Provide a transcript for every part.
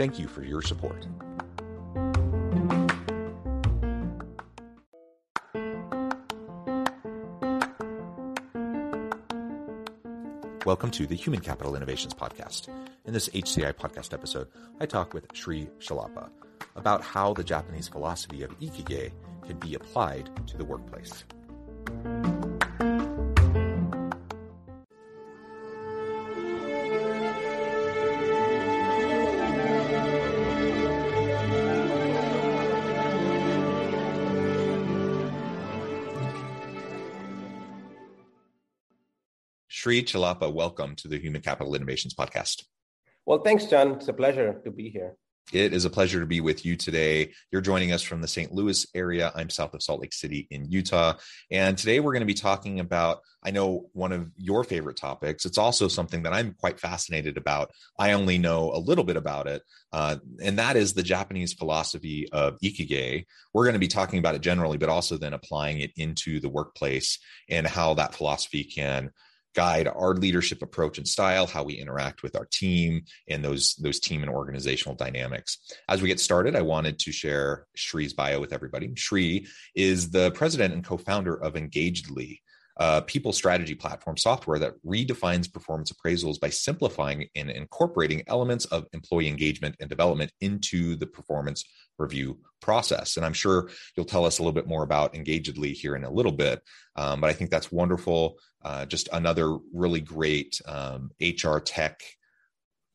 Thank you for your support. Welcome to the Human Capital Innovations Podcast. In this HCI podcast episode, I talk with Sri Chellappa about how the Japanese philosophy of Ikigai can be applied to the workplace. Sri Chellappa, welcome to the Human Capital Innovations Podcast. Well, thanks, John. It's a pleasure to be here. It is a pleasure to be with you today. You're joining us from the St. Louis area. I'm south of Salt Lake City in Utah. And today we're going to be talking about, I know, one of your favorite topics. It's also something that I'm quite fascinated about. I only know a little bit about it. Uh, and that is the Japanese philosophy of Ikigai. We're going to be talking about it generally, but also then applying it into the workplace and how that philosophy can guide our leadership approach and style, how we interact with our team, and those those team and organizational dynamics. As we get started, I wanted to share Sri's bio with everybody. Sri is the president and co-founder of Engagedly, a people strategy platform software that redefines performance appraisals by simplifying and incorporating elements of employee engagement and development into the performance review process. And I'm sure you'll tell us a little bit more about Engagedly here in a little bit. Um, but I think that's wonderful. Uh, just another really great um, HR tech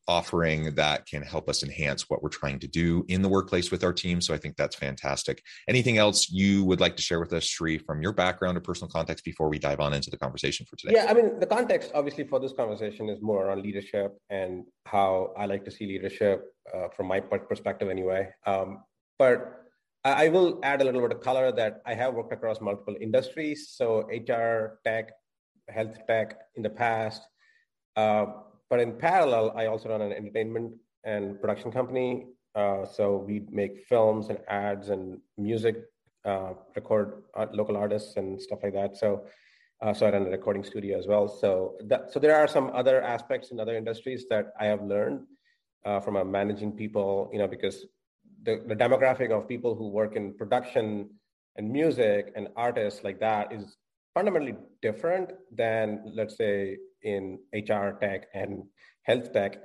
offering that can help us enhance what we're trying to do in the workplace with our team. So I think that's fantastic. Anything else you would like to share with us, Sri, from your background or personal context before we dive on into the conversation for today? Yeah, I mean, the context obviously for this conversation is more around leadership and how I like to see leadership uh, from my perspective anyway. Um, but I will add a little bit of color that I have worked across multiple industries. So HR, tech, health tech in the past. Uh, but in parallel, I also run an entertainment and production company. Uh, so we make films and ads and music, uh, record local artists and stuff like that. So, uh, so I run a recording studio as well. So that, so there are some other aspects in other industries that I have learned uh, from a managing people, you know, because the, the demographic of people who work in production and music and artists like that is fundamentally different than let's say in hr tech and health tech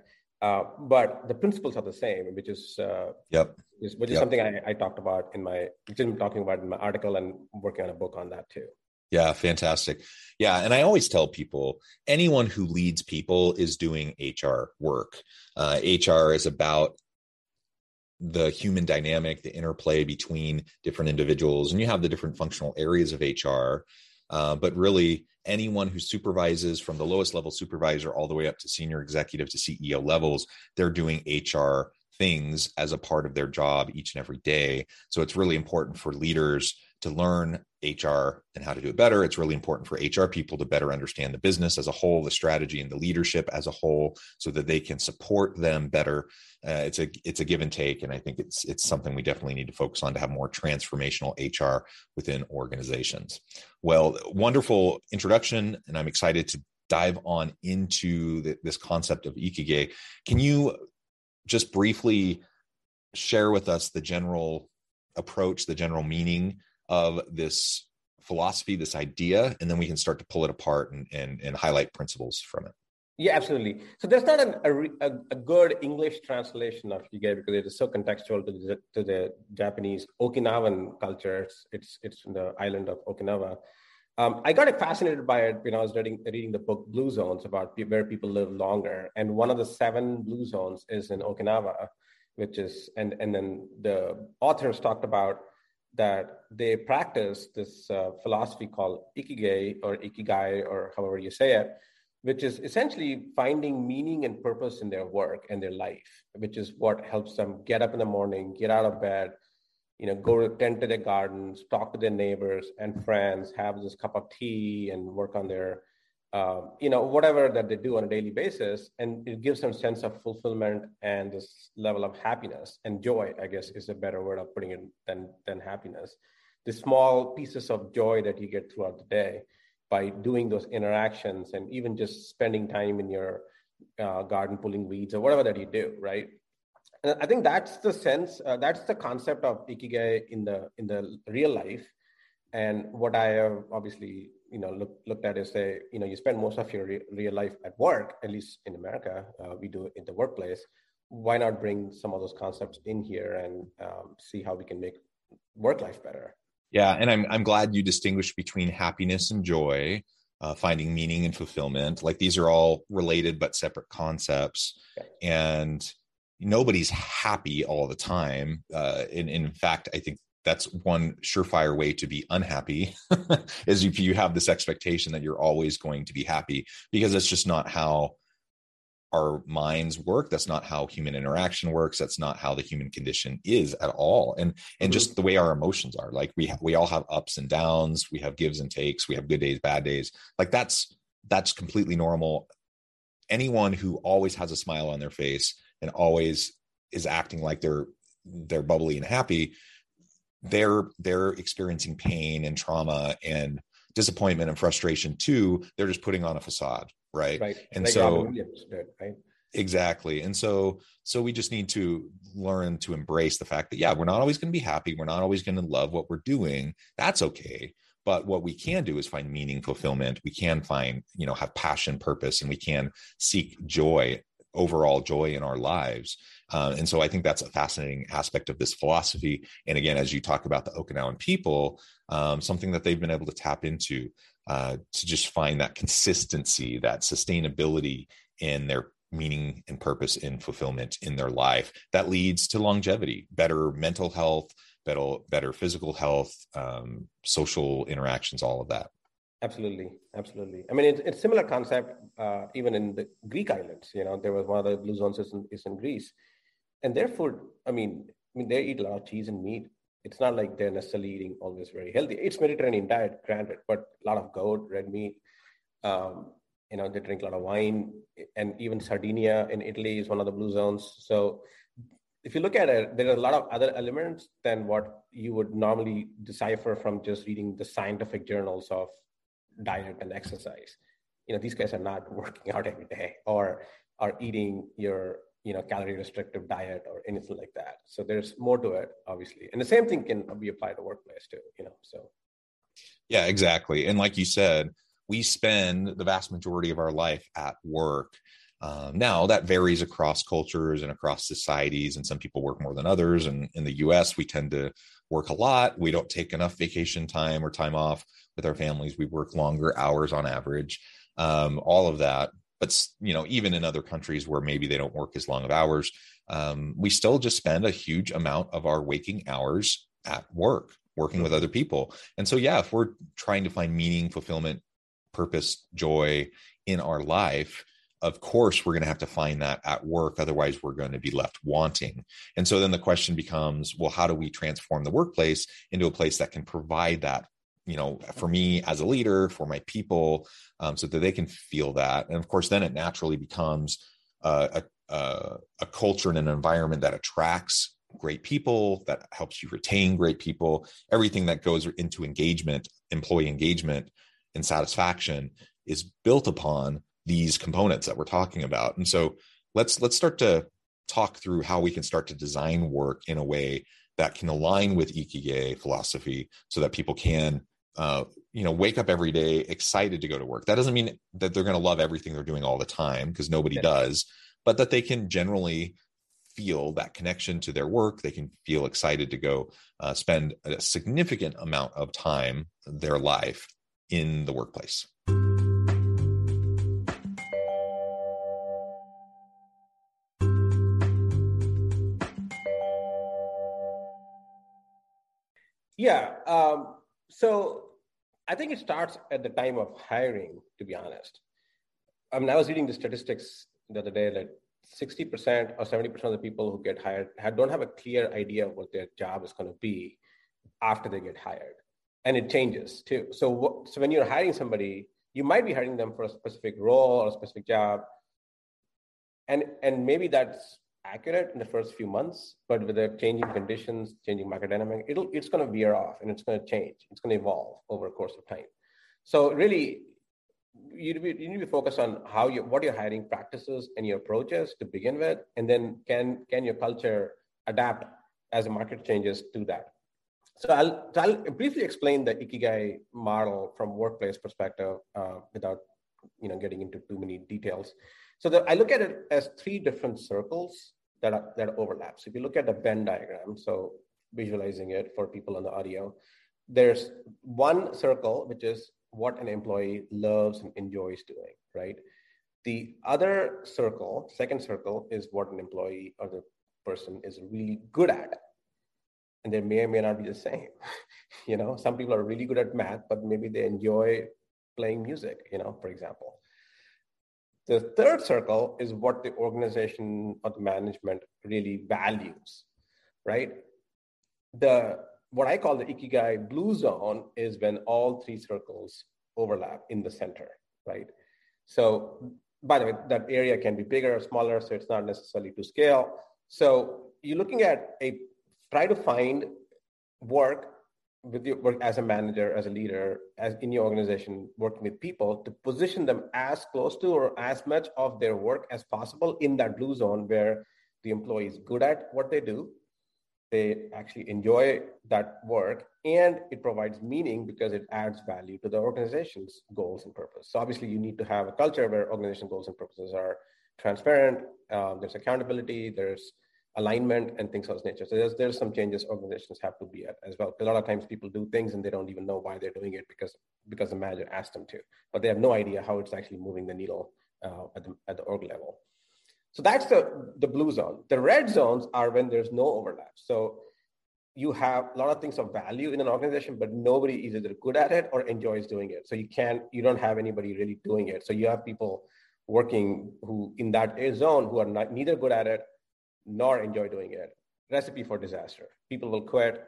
uh, but the principles are the same which is uh, yep is, which is yep. something I, I, talked about in my which i'm talking about in my article and working on a book on that too yeah fantastic yeah and i always tell people anyone who leads people is doing hr work uh, hr is about the human dynamic, the interplay between different individuals, and you have the different functional areas of HR. Uh, but really, anyone who supervises from the lowest level supervisor all the way up to senior executive to CEO levels, they're doing HR things as a part of their job each and every day. So it's really important for leaders to learn HR and how to do it better. It's really important for HR people to better understand the business as a whole, the strategy and the leadership as a whole, so that they can support them better. Uh, it's a it's a give and take, and I think it's it's something we definitely need to focus on to have more transformational HR within organizations. Well, wonderful introduction, and I'm excited to dive on into the, this concept of ikigai. Can you just briefly share with us the general approach, the general meaning of this philosophy, this idea, and then we can start to pull it apart and, and, and highlight principles from it. Yeah, absolutely. So there's not an, a, a good English translation of ikigai because it is so contextual to the, to the Japanese Okinawan culture. It's, it's, it's in the island of Okinawa. Um, I got fascinated by it when I was reading, reading the book Blue Zones about where people live longer. And one of the seven blue zones is in Okinawa, which is, and, and then the authors talked about that they practice this uh, philosophy called ikigai or ikigai or however you say it which is essentially finding meaning and purpose in their work and their life, which is what helps them get up in the morning, get out of bed, you know, go to tend to their gardens, talk to their neighbors and friends, have this cup of tea, and work on their, uh, you know, whatever that they do on a daily basis, and it gives them sense of fulfillment and this level of happiness and joy. I guess is a better word of putting it than than happiness. The small pieces of joy that you get throughout the day by doing those interactions and even just spending time in your uh, garden pulling weeds or whatever that you do right and i think that's the sense uh, that's the concept of ikigai in the in the real life and what i have obviously you know look, looked at is say you know you spend most of your re- real life at work at least in america uh, we do it in the workplace why not bring some of those concepts in here and um, see how we can make work life better yeah, and I'm I'm glad you distinguish between happiness and joy, uh, finding meaning and fulfillment. Like these are all related but separate concepts, and nobody's happy all the time. Uh, and, and in fact, I think that's one surefire way to be unhappy is if you have this expectation that you're always going to be happy because it's just not how our minds work. That's not how human interaction works. That's not how the human condition is at all. And and mm-hmm. just the way our emotions are. Like we ha- we all have ups and downs. We have gives and takes. We have good days bad days. Like that's that's completely normal. Anyone who always has a smile on their face and always is acting like they're they're bubbly and happy they're they're experiencing pain and trauma and disappointment and frustration too. They're just putting on a facade right? Right. And like so did, right? Exactly. And so so we just need to learn to embrace the fact that yeah we're not always going to be happy. We're not always going to love what we're doing. That's okay. But what we can do is find meaning fulfillment. We can find you know have passion purpose and we can seek joy overall joy in our lives uh, and so i think that's a fascinating aspect of this philosophy and again as you talk about the okinawan people um, something that they've been able to tap into uh, to just find that consistency, that sustainability in their meaning and purpose and fulfillment in their life that leads to longevity, better mental health, better, better physical health, um, social interactions, all of that. Absolutely, absolutely. I mean, it's, it's similar concept uh, even in the Greek islands. You know, there was one of the blue zones is in, is in Greece, and their food. I mean, I mean, they eat a lot of cheese and meat, it's not like they're necessarily eating always very healthy. It's Mediterranean diet, granted, but a lot of goat, red meat. Um, you know, they drink a lot of wine, and even Sardinia in Italy is one of the blue zones. So, if you look at it, there are a lot of other elements than what you would normally decipher from just reading the scientific journals of diet and exercise. You know, these guys are not working out every day or are eating your you know calorie restrictive diet or anything like that. So there's more to it obviously. And the same thing can be applied to workplace too you know so. Yeah exactly. And like you said we spend the vast majority of our life at work. Um, now that varies across cultures and across societies and some people work more than others. And in the us we tend to work a lot. We don't take enough vacation time or time off with our families. We work longer hours on average um, all of that. But you know even in other countries where maybe they don't work as long of hours um, we still just spend a huge amount of our waking hours at work working with other people. And so yeah if we're trying to find meaning fulfillment purpose joy in our life of course we're going to have to find that at work. Otherwise we're going to be left wanting. And so then the question becomes well how do we transform the workplace into a place that can provide that you know for me as a leader for my people um, so that they can feel that. And of course then it naturally becomes uh, a, a, a culture and an environment that attracts great people that helps you retain great people everything that goes into engagement employee engagement and satisfaction is built upon these components that we're talking about. And so let's let's start to talk through how we can start to design work in a way that can align with ikigai philosophy so that people can uh, you know wake up every day excited to go to work. That doesn't mean that they're going to love everything they're doing all the time because nobody yeah. does but that they can generally feel that connection to their work. They can feel excited to go uh, spend a significant amount of time their life in the workplace. Yeah um, so I think it starts at the time of hiring, to be honest. I mean, I was reading the statistics the other day that 60% or 70% of the people who get hired don't have a clear idea of what their job is going to be after they get hired. And it changes too. So, so when you're hiring somebody, you might be hiring them for a specific role or a specific job. And, and maybe that's accurate in the first few months, but with the changing conditions, changing market dynamic, it'll it's going to veer off and it's going to change. It's going to evolve over a course of time. So really, you need, to focus on how you what your hiring practices and your approaches to begin with, and then can can your culture adapt as the market changes to that. So I'll, I'll briefly explain the ikigai model from workplace perspective uh, without you know getting into too many details. So the, I look at it as three different circles that, are, that overlap. So if you look at the Venn diagram, so visualizing it for people on the audio, there's one circle, which is what an employee loves and enjoys doing, right? The other circle, second circle, is what an employee or the person is really good at. And they may or may not be the same. you know, some people are really good at math, but maybe they enjoy playing music, you know, for example. The third circle is what the organization or the management really values, right? The what I call the ikigai blue zone is when all three circles overlap in the center, right? So, by the way, that area can be bigger or smaller, so it's not necessarily to scale. So, you're looking at a try to find work with your work as a manager, as a leader, as in your organization, working with people to position them as close to or as much of their work as possible in that blue zone where the employee is good at what they do, they actually enjoy that work, and it provides meaning because it adds value to the organization's goals and purpose. So obviously, you need to have a culture where organization goals and purposes are transparent. Um, there's accountability. There's alignment and things of this nature. So there's there's some changes organizations have to be at as well. A lot of times people do things and they don't even know why they're doing it because because the manager asked them to, but they have no idea how it's actually moving the needle uh, at the at the org level. So that's the the blue zone. The red zones are when there's no overlap. So you have a lot of things of value in an organization, but nobody is either good at it or enjoys doing it. So you can't you don't have anybody really doing it. So you have people working who in that zone who are not neither good at it nor enjoy doing it. Recipe for disaster. People will quit.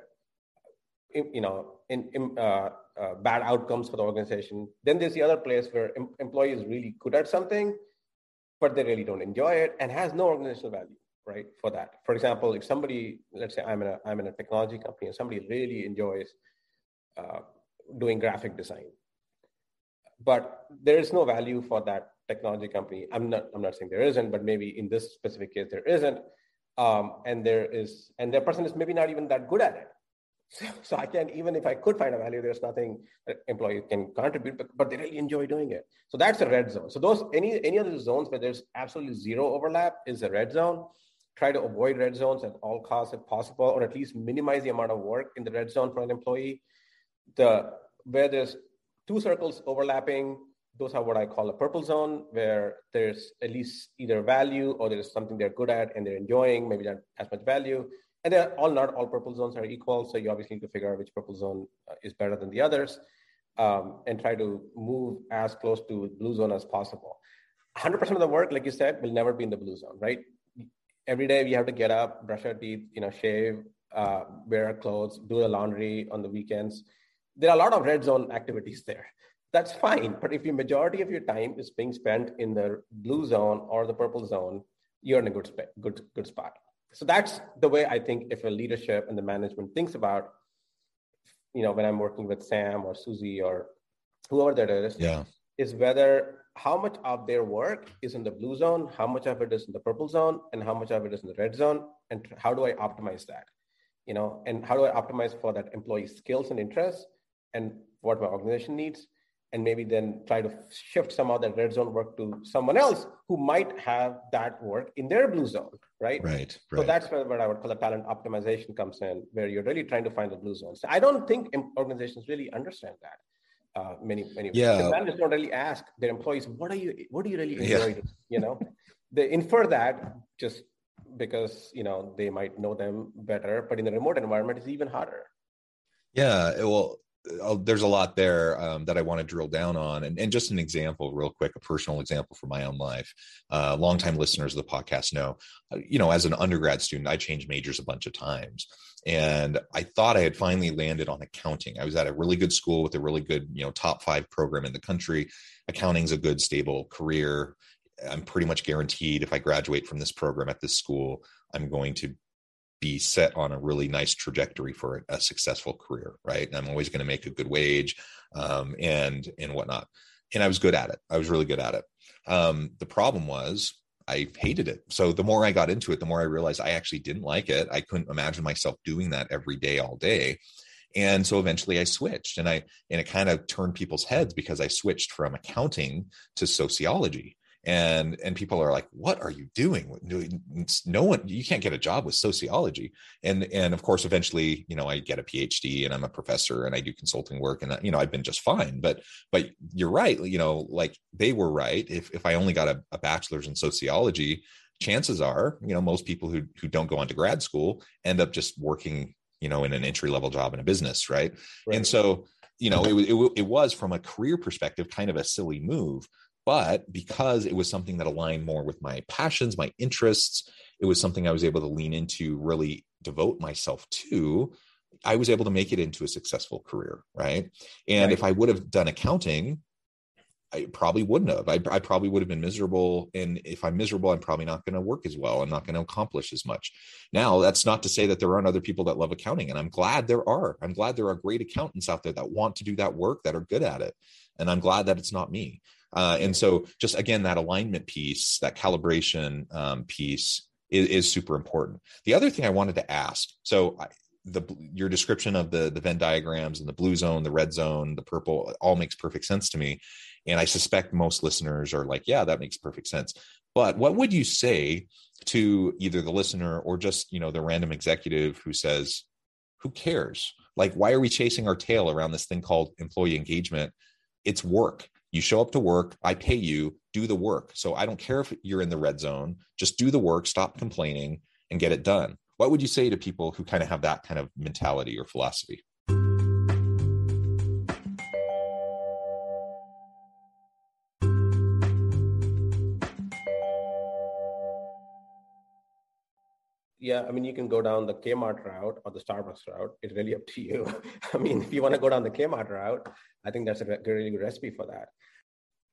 You know, in, in uh, uh, bad outcomes for the organization. Then there's the other place where em- employee is really good at something, but they really don't enjoy it and has no organizational value, right? For that. For example, if somebody, let's say I'm in a I'm in a technology company and somebody really enjoys uh, doing graphic design, but there is no value for that technology company. I'm not I'm not saying there isn't, but maybe in this specific case there isn't um, and there is and that person is maybe not even that good at it. So, so, i can't even if i could find a value there's nothing employee can contribute but, but they really enjoy doing it. So that's a red zone. So those any any of zones where there's absolutely zero overlap is a red zone. Try to avoid red zones at all costs if possible or at least minimize the amount of work in the red zone for an employee. The where there's two circles overlapping those are what I call a purple zone, where there's at least either value or there's something they're good at and they're enjoying, maybe not as much value. And they're all not all purple zones are equal. So you obviously need to figure out which purple zone uh, is better than the others um, and try to move as close to blue zone as possible. 100% of the work, like you said, will never be in the blue zone, right? Every day we have to get up, brush our teeth, you know, shave, uh, wear our clothes, do the laundry on the weekends. There are a lot of red zone activities there that's fine. But if your majority of your time is being spent in the blue zone or the purple zone, you're in a good, sp- good, good spot. So that's the way I think if a leadership and the management thinks about, you know, when I'm working with Sam or Susie or whoever that is, yeah. is whether how much of their work is in the blue zone, how much of it is in the purple zone, and how much of it is in the red zone, and how do I optimize that? You know, and how do I optimize for that employee skills and interests and what my organization needs and maybe then try to shift some of that red zone work to someone else who might have that work in their blue zone, right? Right. right. So that's where, where I would call the talent optimization comes in, where you're really trying to find the blue zones. I don't think organizations really understand that. Uh, many many yeah. managers don't really ask their employees, "What are you? What do you really enjoy?" Yeah. You know, they infer that just because you know they might know them better, but in the remote environment, it's even harder. Yeah, well, uh, there's a lot there um, that I want to drill down on. And, and, just an example, real quick, a personal example from my own life. Uh, longtime listeners of the podcast know, uh, you know, as an undergrad student, I changed majors a bunch of times. And I thought I had finally landed on accounting. I was at a really good school with a really good, you know, top five program in the country. Accounting's a good, stable career. I'm pretty much guaranteed if I graduate from this program at this school, I'm going to be set on a really nice trajectory for a successful career, right? And I'm always going to make a good wage um, and and whatnot. And I was good at it. I was really good at it. Um, the problem was I hated it. So the more I got into it, the more I realized I actually didn't like it. I couldn't imagine myself doing that every day, all day. And so eventually I switched and I and it kind of turned people's heads because I switched from accounting to sociology and and people are like what are you doing? No one you can't get a job with sociology. And and of course eventually you know i get a phd and i'm a professor and i do consulting work and you know i've been just fine. But but you're right you know like they were right. If if i only got a, a bachelor's in sociology chances are you know most people who who don't go on to grad school end up just working you know in an entry level job in a business right, right. and so you know it, it, it was from a career perspective kind of a silly move but because it was something that aligned more with my passions, my interests, it was something I was able to lean into, really devote myself to. I was able to make it into a successful career, right? And right. if I would have done accounting, I probably wouldn't have. I, I, probably would have been miserable. And if I'm miserable, I'm probably not going to work as well. I'm not going to accomplish as much. Now, that's not to say that there aren't other people that love accounting. And I'm glad there are. I'm glad there are great accountants out there that want to do that work, that are good at it. And I'm glad that it's not me. Uh, and so, just again, that alignment piece, that calibration um, piece is, is, super important. The other thing I wanted to ask so, I, the your description of the the Venn diagrams and the blue zone, the red zone, the purple, all makes perfect sense to me. And I suspect most listeners are like, yeah, that makes perfect sense. But what would you say to either the listener or just you know the random executive who says, who cares? Like, why are we chasing our tail around this thing called employee engagement? It's work you show up to work, I pay you, do the work. So I don't care if you're in the red zone, just do the work, stop complaining, and get it done. What would you say to people who kind of have that kind of mentality or philosophy? Yeah, I mean, you can go down the Kmart route or the Starbucks route. It's really up to you. I mean, if you want to go down the Kmart route, I think that's a really good recipe for that.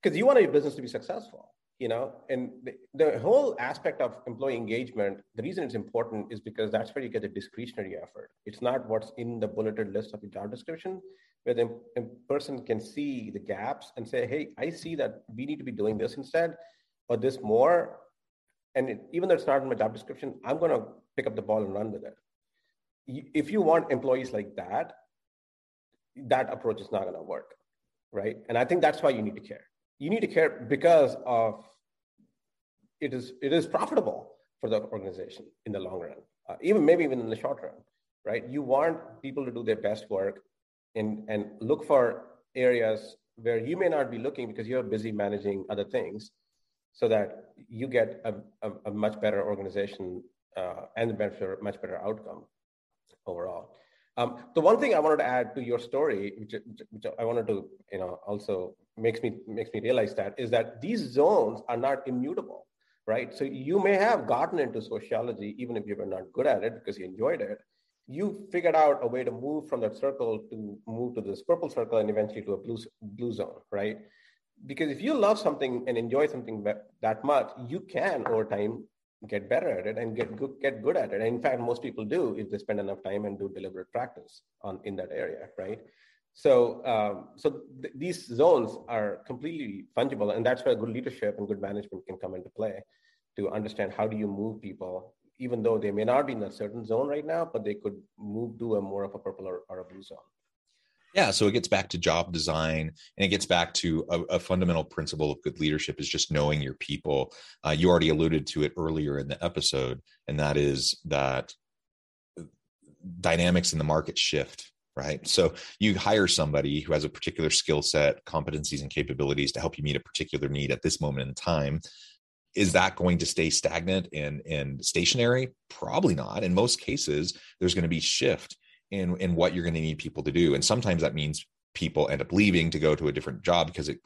Because you want your business to be successful, you know, and the, the, whole aspect of employee engagement, the reason it's important is because that's where you get the discretionary effort. It's not what's in the bulleted list of the job description, where the person can see the gaps and say, hey, I see that we need to be doing this instead, or this more, and it, even though it's not in my job description, I'm going to pick up the ball and run with it. If you want employees like that, that approach is not going to work, right? And I think that's why you need to care. You need to care because of it is it is profitable for the organization in the long run, uh, even maybe even in the short run, right? You want people to do their best work and and look for areas where you may not be looking because you're busy managing other things so that you get a, a, a much better organization uh, and a better, much better outcome overall. Um, the one thing I wanted to add to your story, which, which I wanted to, you know, also makes me makes me realize that is that these zones are not immutable, right? So you may have gotten into sociology even if you were not good at it because you enjoyed it. You figured out a way to move from that circle to move to this purple circle and eventually to a blue blue zone, right? Because if you love something and enjoy something that much, you can over time get better at it and get good, get good at it. And in fact, most people do if they spend enough time and do deliberate practice on in that area, right? So, um, so th- these zones are completely fungible, and that's where good leadership and good management can come into play to understand how do you move people, even though they may not be in a certain zone right now, but they could move to a more of a purple or, or a blue zone. Yeah, so it gets back to job design and it gets back to a, a fundamental principle of good leadership is just knowing your people. Uh, you already alluded to it earlier in the episode, and that is that dynamics in the market shift right? So you hire somebody who has a particular skill set, competencies, and capabilities to help you meet a particular need at this moment in time. Is that going to stay stagnant and, and stationary? Probably not. In most cases, there's going to be shift in, in what you're going to need people to do. And sometimes that means people end up leaving to go to a different job because it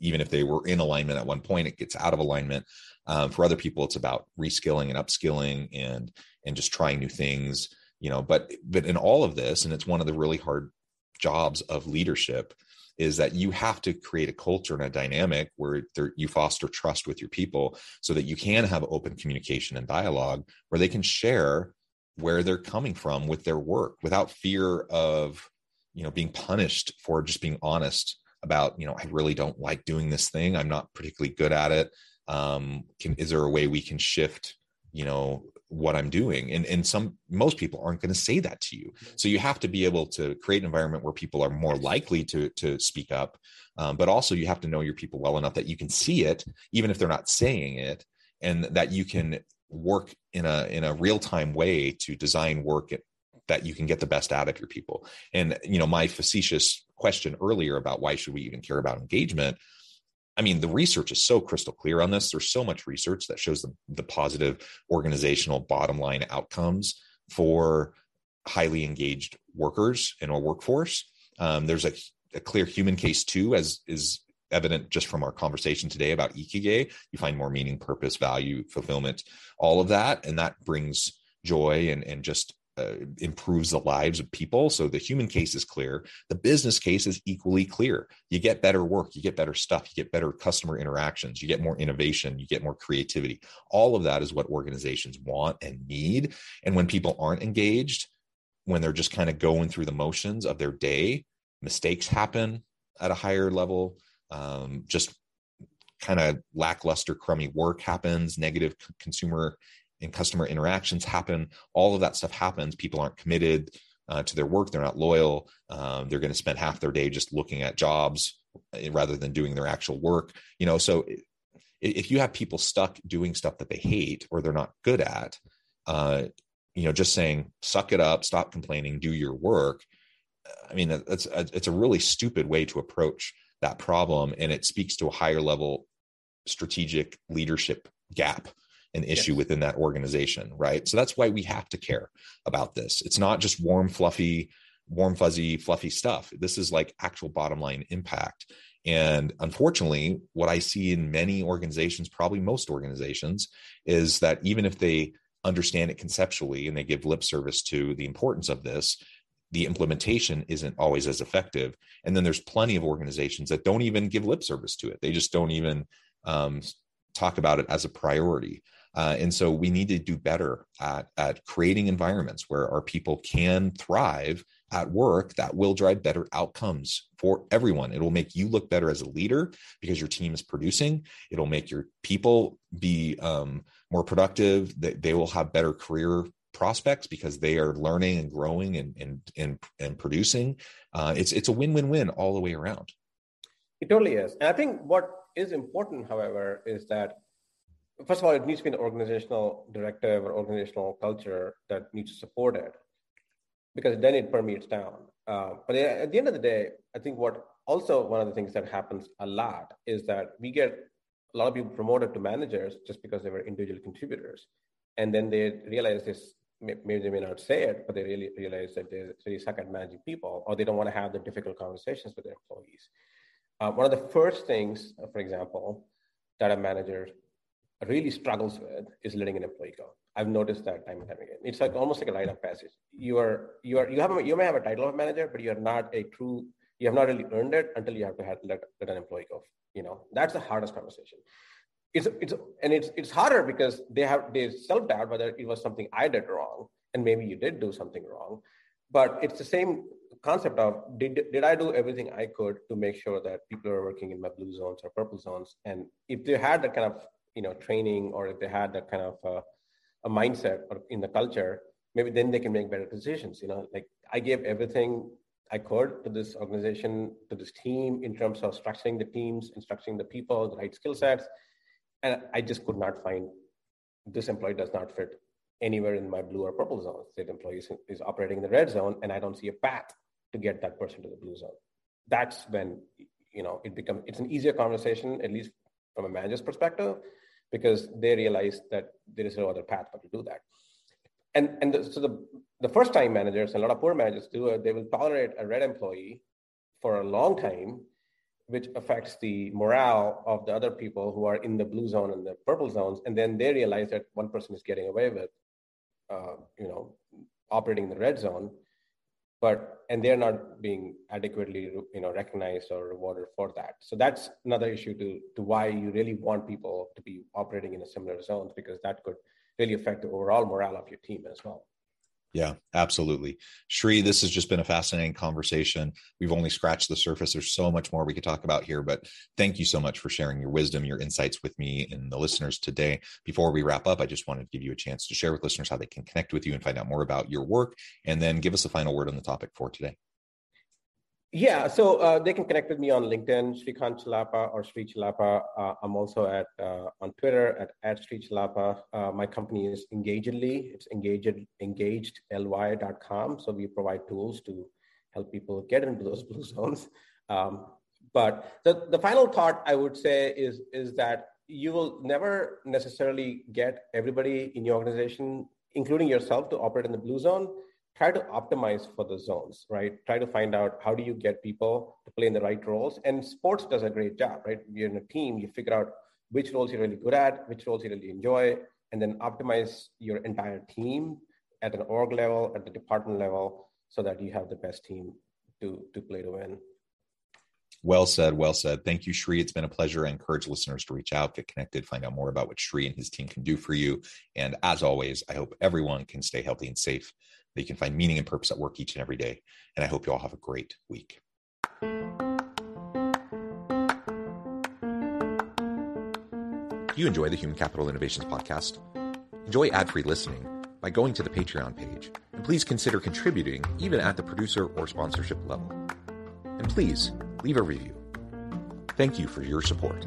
even if they were in alignment at one point, it gets out of alignment. Um, for other people, it's about reskilling and upskilling and and just trying new things you know but but in all of this and it's one of the really hard jobs of leadership is that you have to create a culture and a dynamic where there, you foster trust with your people so that you can have open communication and dialogue where they can share where they're coming from with their work without fear of you know being punished for just being honest about you know i really don't like doing this thing. I'm not particularly good at it. Um, can, is there a way we can shift you know what i'm doing? And and some most people aren't going to say that to you. So you have to be able to create an environment where people are more likely to to speak up um, but also you have to know your people well enough that you can see it even if they're not saying it and that you can work in a in a real time way to design work that you can get the best out of your people and you know my facetious question earlier about why should we even care about engagement I mean, the research is so crystal clear on this. There's so much research that shows the, the positive organizational bottom line outcomes for highly engaged workers in our workforce. Um, there's a, a, clear human case too, as is evident just from our conversation today about ikigai. You find more meaning, purpose, value, fulfillment, all of that, and that brings joy and and just uh, improves the lives of people. So the human case is clear. The business case is equally clear. You get better work, you get better stuff, you get better customer interactions, you get more innovation, you get more creativity. All of that is what organizations want and need. And when people aren't engaged, when they're just kind of going through the motions of their day, mistakes happen at a higher level. Um, just kind of lackluster, crummy work happens, negative consumer and customer interactions happen. All of that stuff happens. People aren't committed uh, to their work. They're not loyal. Um, they're going to spend half their day just looking at jobs eh, rather than doing their actual work. You know, so if you have people stuck doing stuff that they hate or they're not good at, uh, you know, just saying "suck it up," stop complaining, do your work. I mean, it's it's a really stupid way to approach that problem, and it speaks to a higher level strategic leadership gap an issue yes. within that organization, right? So that's why we have to care about this. It's not just warm, fluffy, warm, fuzzy, fluffy stuff. This is like actual bottom line impact. And unfortunately, what I see in many organizations, probably most organizations, is that even if they understand it conceptually and they give lip service to the importance of this, the implementation isn't always as effective. And then there's plenty of organizations that don't even give lip service to it. They just don't even um, talk about it as a priority. Uh, and so we need to do better at, at creating environments where our people can thrive at work that will drive better outcomes for everyone. It'll make you look better as a leader because your team is producing. It'll make your people be um, more productive. They, they will have better career prospects because they are learning and growing and and and, and producing. Uh, it's it's a win win win all the way around. It totally is. And I think what is important, however, is that first of all, it needs to be an organizational directive or organizational culture that needs to support it, because then it permeates down. Uh, but at the end of the day, I think what also one of the things that happens a lot is that we get a lot of people promoted to managers just because they were individual contributors, and then they realize this. Maybe they may not say it, but they really realize that they really suck at managing people, or they don't want to have the difficult conversations with their employees. Uh, one of the first things, for example, that a manager really struggles with is letting an employee go. I've noticed that time and time again. It's like almost like a rite of passage. You are you are you have you may have a title of manager, but you are not a true. You have not really earned it until you have to have, let let an employee go. You know that's the hardest conversation. It's it's and it's it's harder because they have they self doubt whether it was something I did wrong, and maybe you did do something wrong, but it's the same concept of did, did I do everything I could to make sure that people are working in my blue zones or purple zones? And if they had that kind of you know training or if they had that kind of uh, a mindset or in the culture maybe then they can make better decisions you know like i gave everything I could to this organization, to this team in terms of structuring the teams, instructing the people, the right skill sets. And I just could not find this employee does not fit anywhere in my blue or purple zone. That employee is, is operating in the red zone, and I don't see a path to get that person to the blue zone. That's when you know it becomes it's an easier conversation, at least from a manager's perspective, because they realize that there is no other path but to do that. And and the, so the the first time managers and a lot of poor managers do it, they will tolerate a red employee for a long time which affects the morale of the other people who are in the blue zone and the purple zones and then they realize that one person is getting away with uh, you know operating in the red zone but and they're not being adequately you know recognized or rewarded for that. So that's another issue to to why you really want people to be operating in a similar zones because that could really affect the overall morale of your team as well yeah, absolutely. Sri, this has just been a fascinating conversation. We've only scratched the surface. There's so much more we could talk about here, but thank you so much for sharing your wisdom, your insights with me and the listeners today. Before we wrap up, I just wanted to give you a chance to share with listeners how they can connect with you and find out more about your work, and then give us a final word on the topic for today. Yeah, so uh, they can connect with me on LinkedIn, Srikant Chellappa or Sri Chellappa. Uh, I'm also at uh, on Twitter at, at Sri Chellappa. Uh, my company is Engagedly. It's engaged engagedly.com. So we provide tools to help people get into those blue zones. Um, but the, the final thought I would say is, is that you will never necessarily get everybody in your organization, including yourself, to operate in the blue zone try to optimize for the zones, right? Try to find out how do you get people to play in the right roles. And sports does a great job, right? You're in a team, you figure out which roles you're really good at, which roles you really enjoy, and then optimize your entire team at an org level, at the department level, so that you have the best team to, to play to win. Well said. Well said. Thank you, Sri. It's been a pleasure. I encourage listeners to reach out, get connected, find out more about what Sri and his team can do for you. And as always, I hope everyone can stay healthy and safe that you can find meaning and purpose at work each and every day. And I hope you all have a great week. Do you enjoy the Human Capital Innovations podcast? Enjoy ad free listening by going to the Patreon page. And please consider contributing even at the producer or sponsorship level. And please leave a review. Thank you for your support.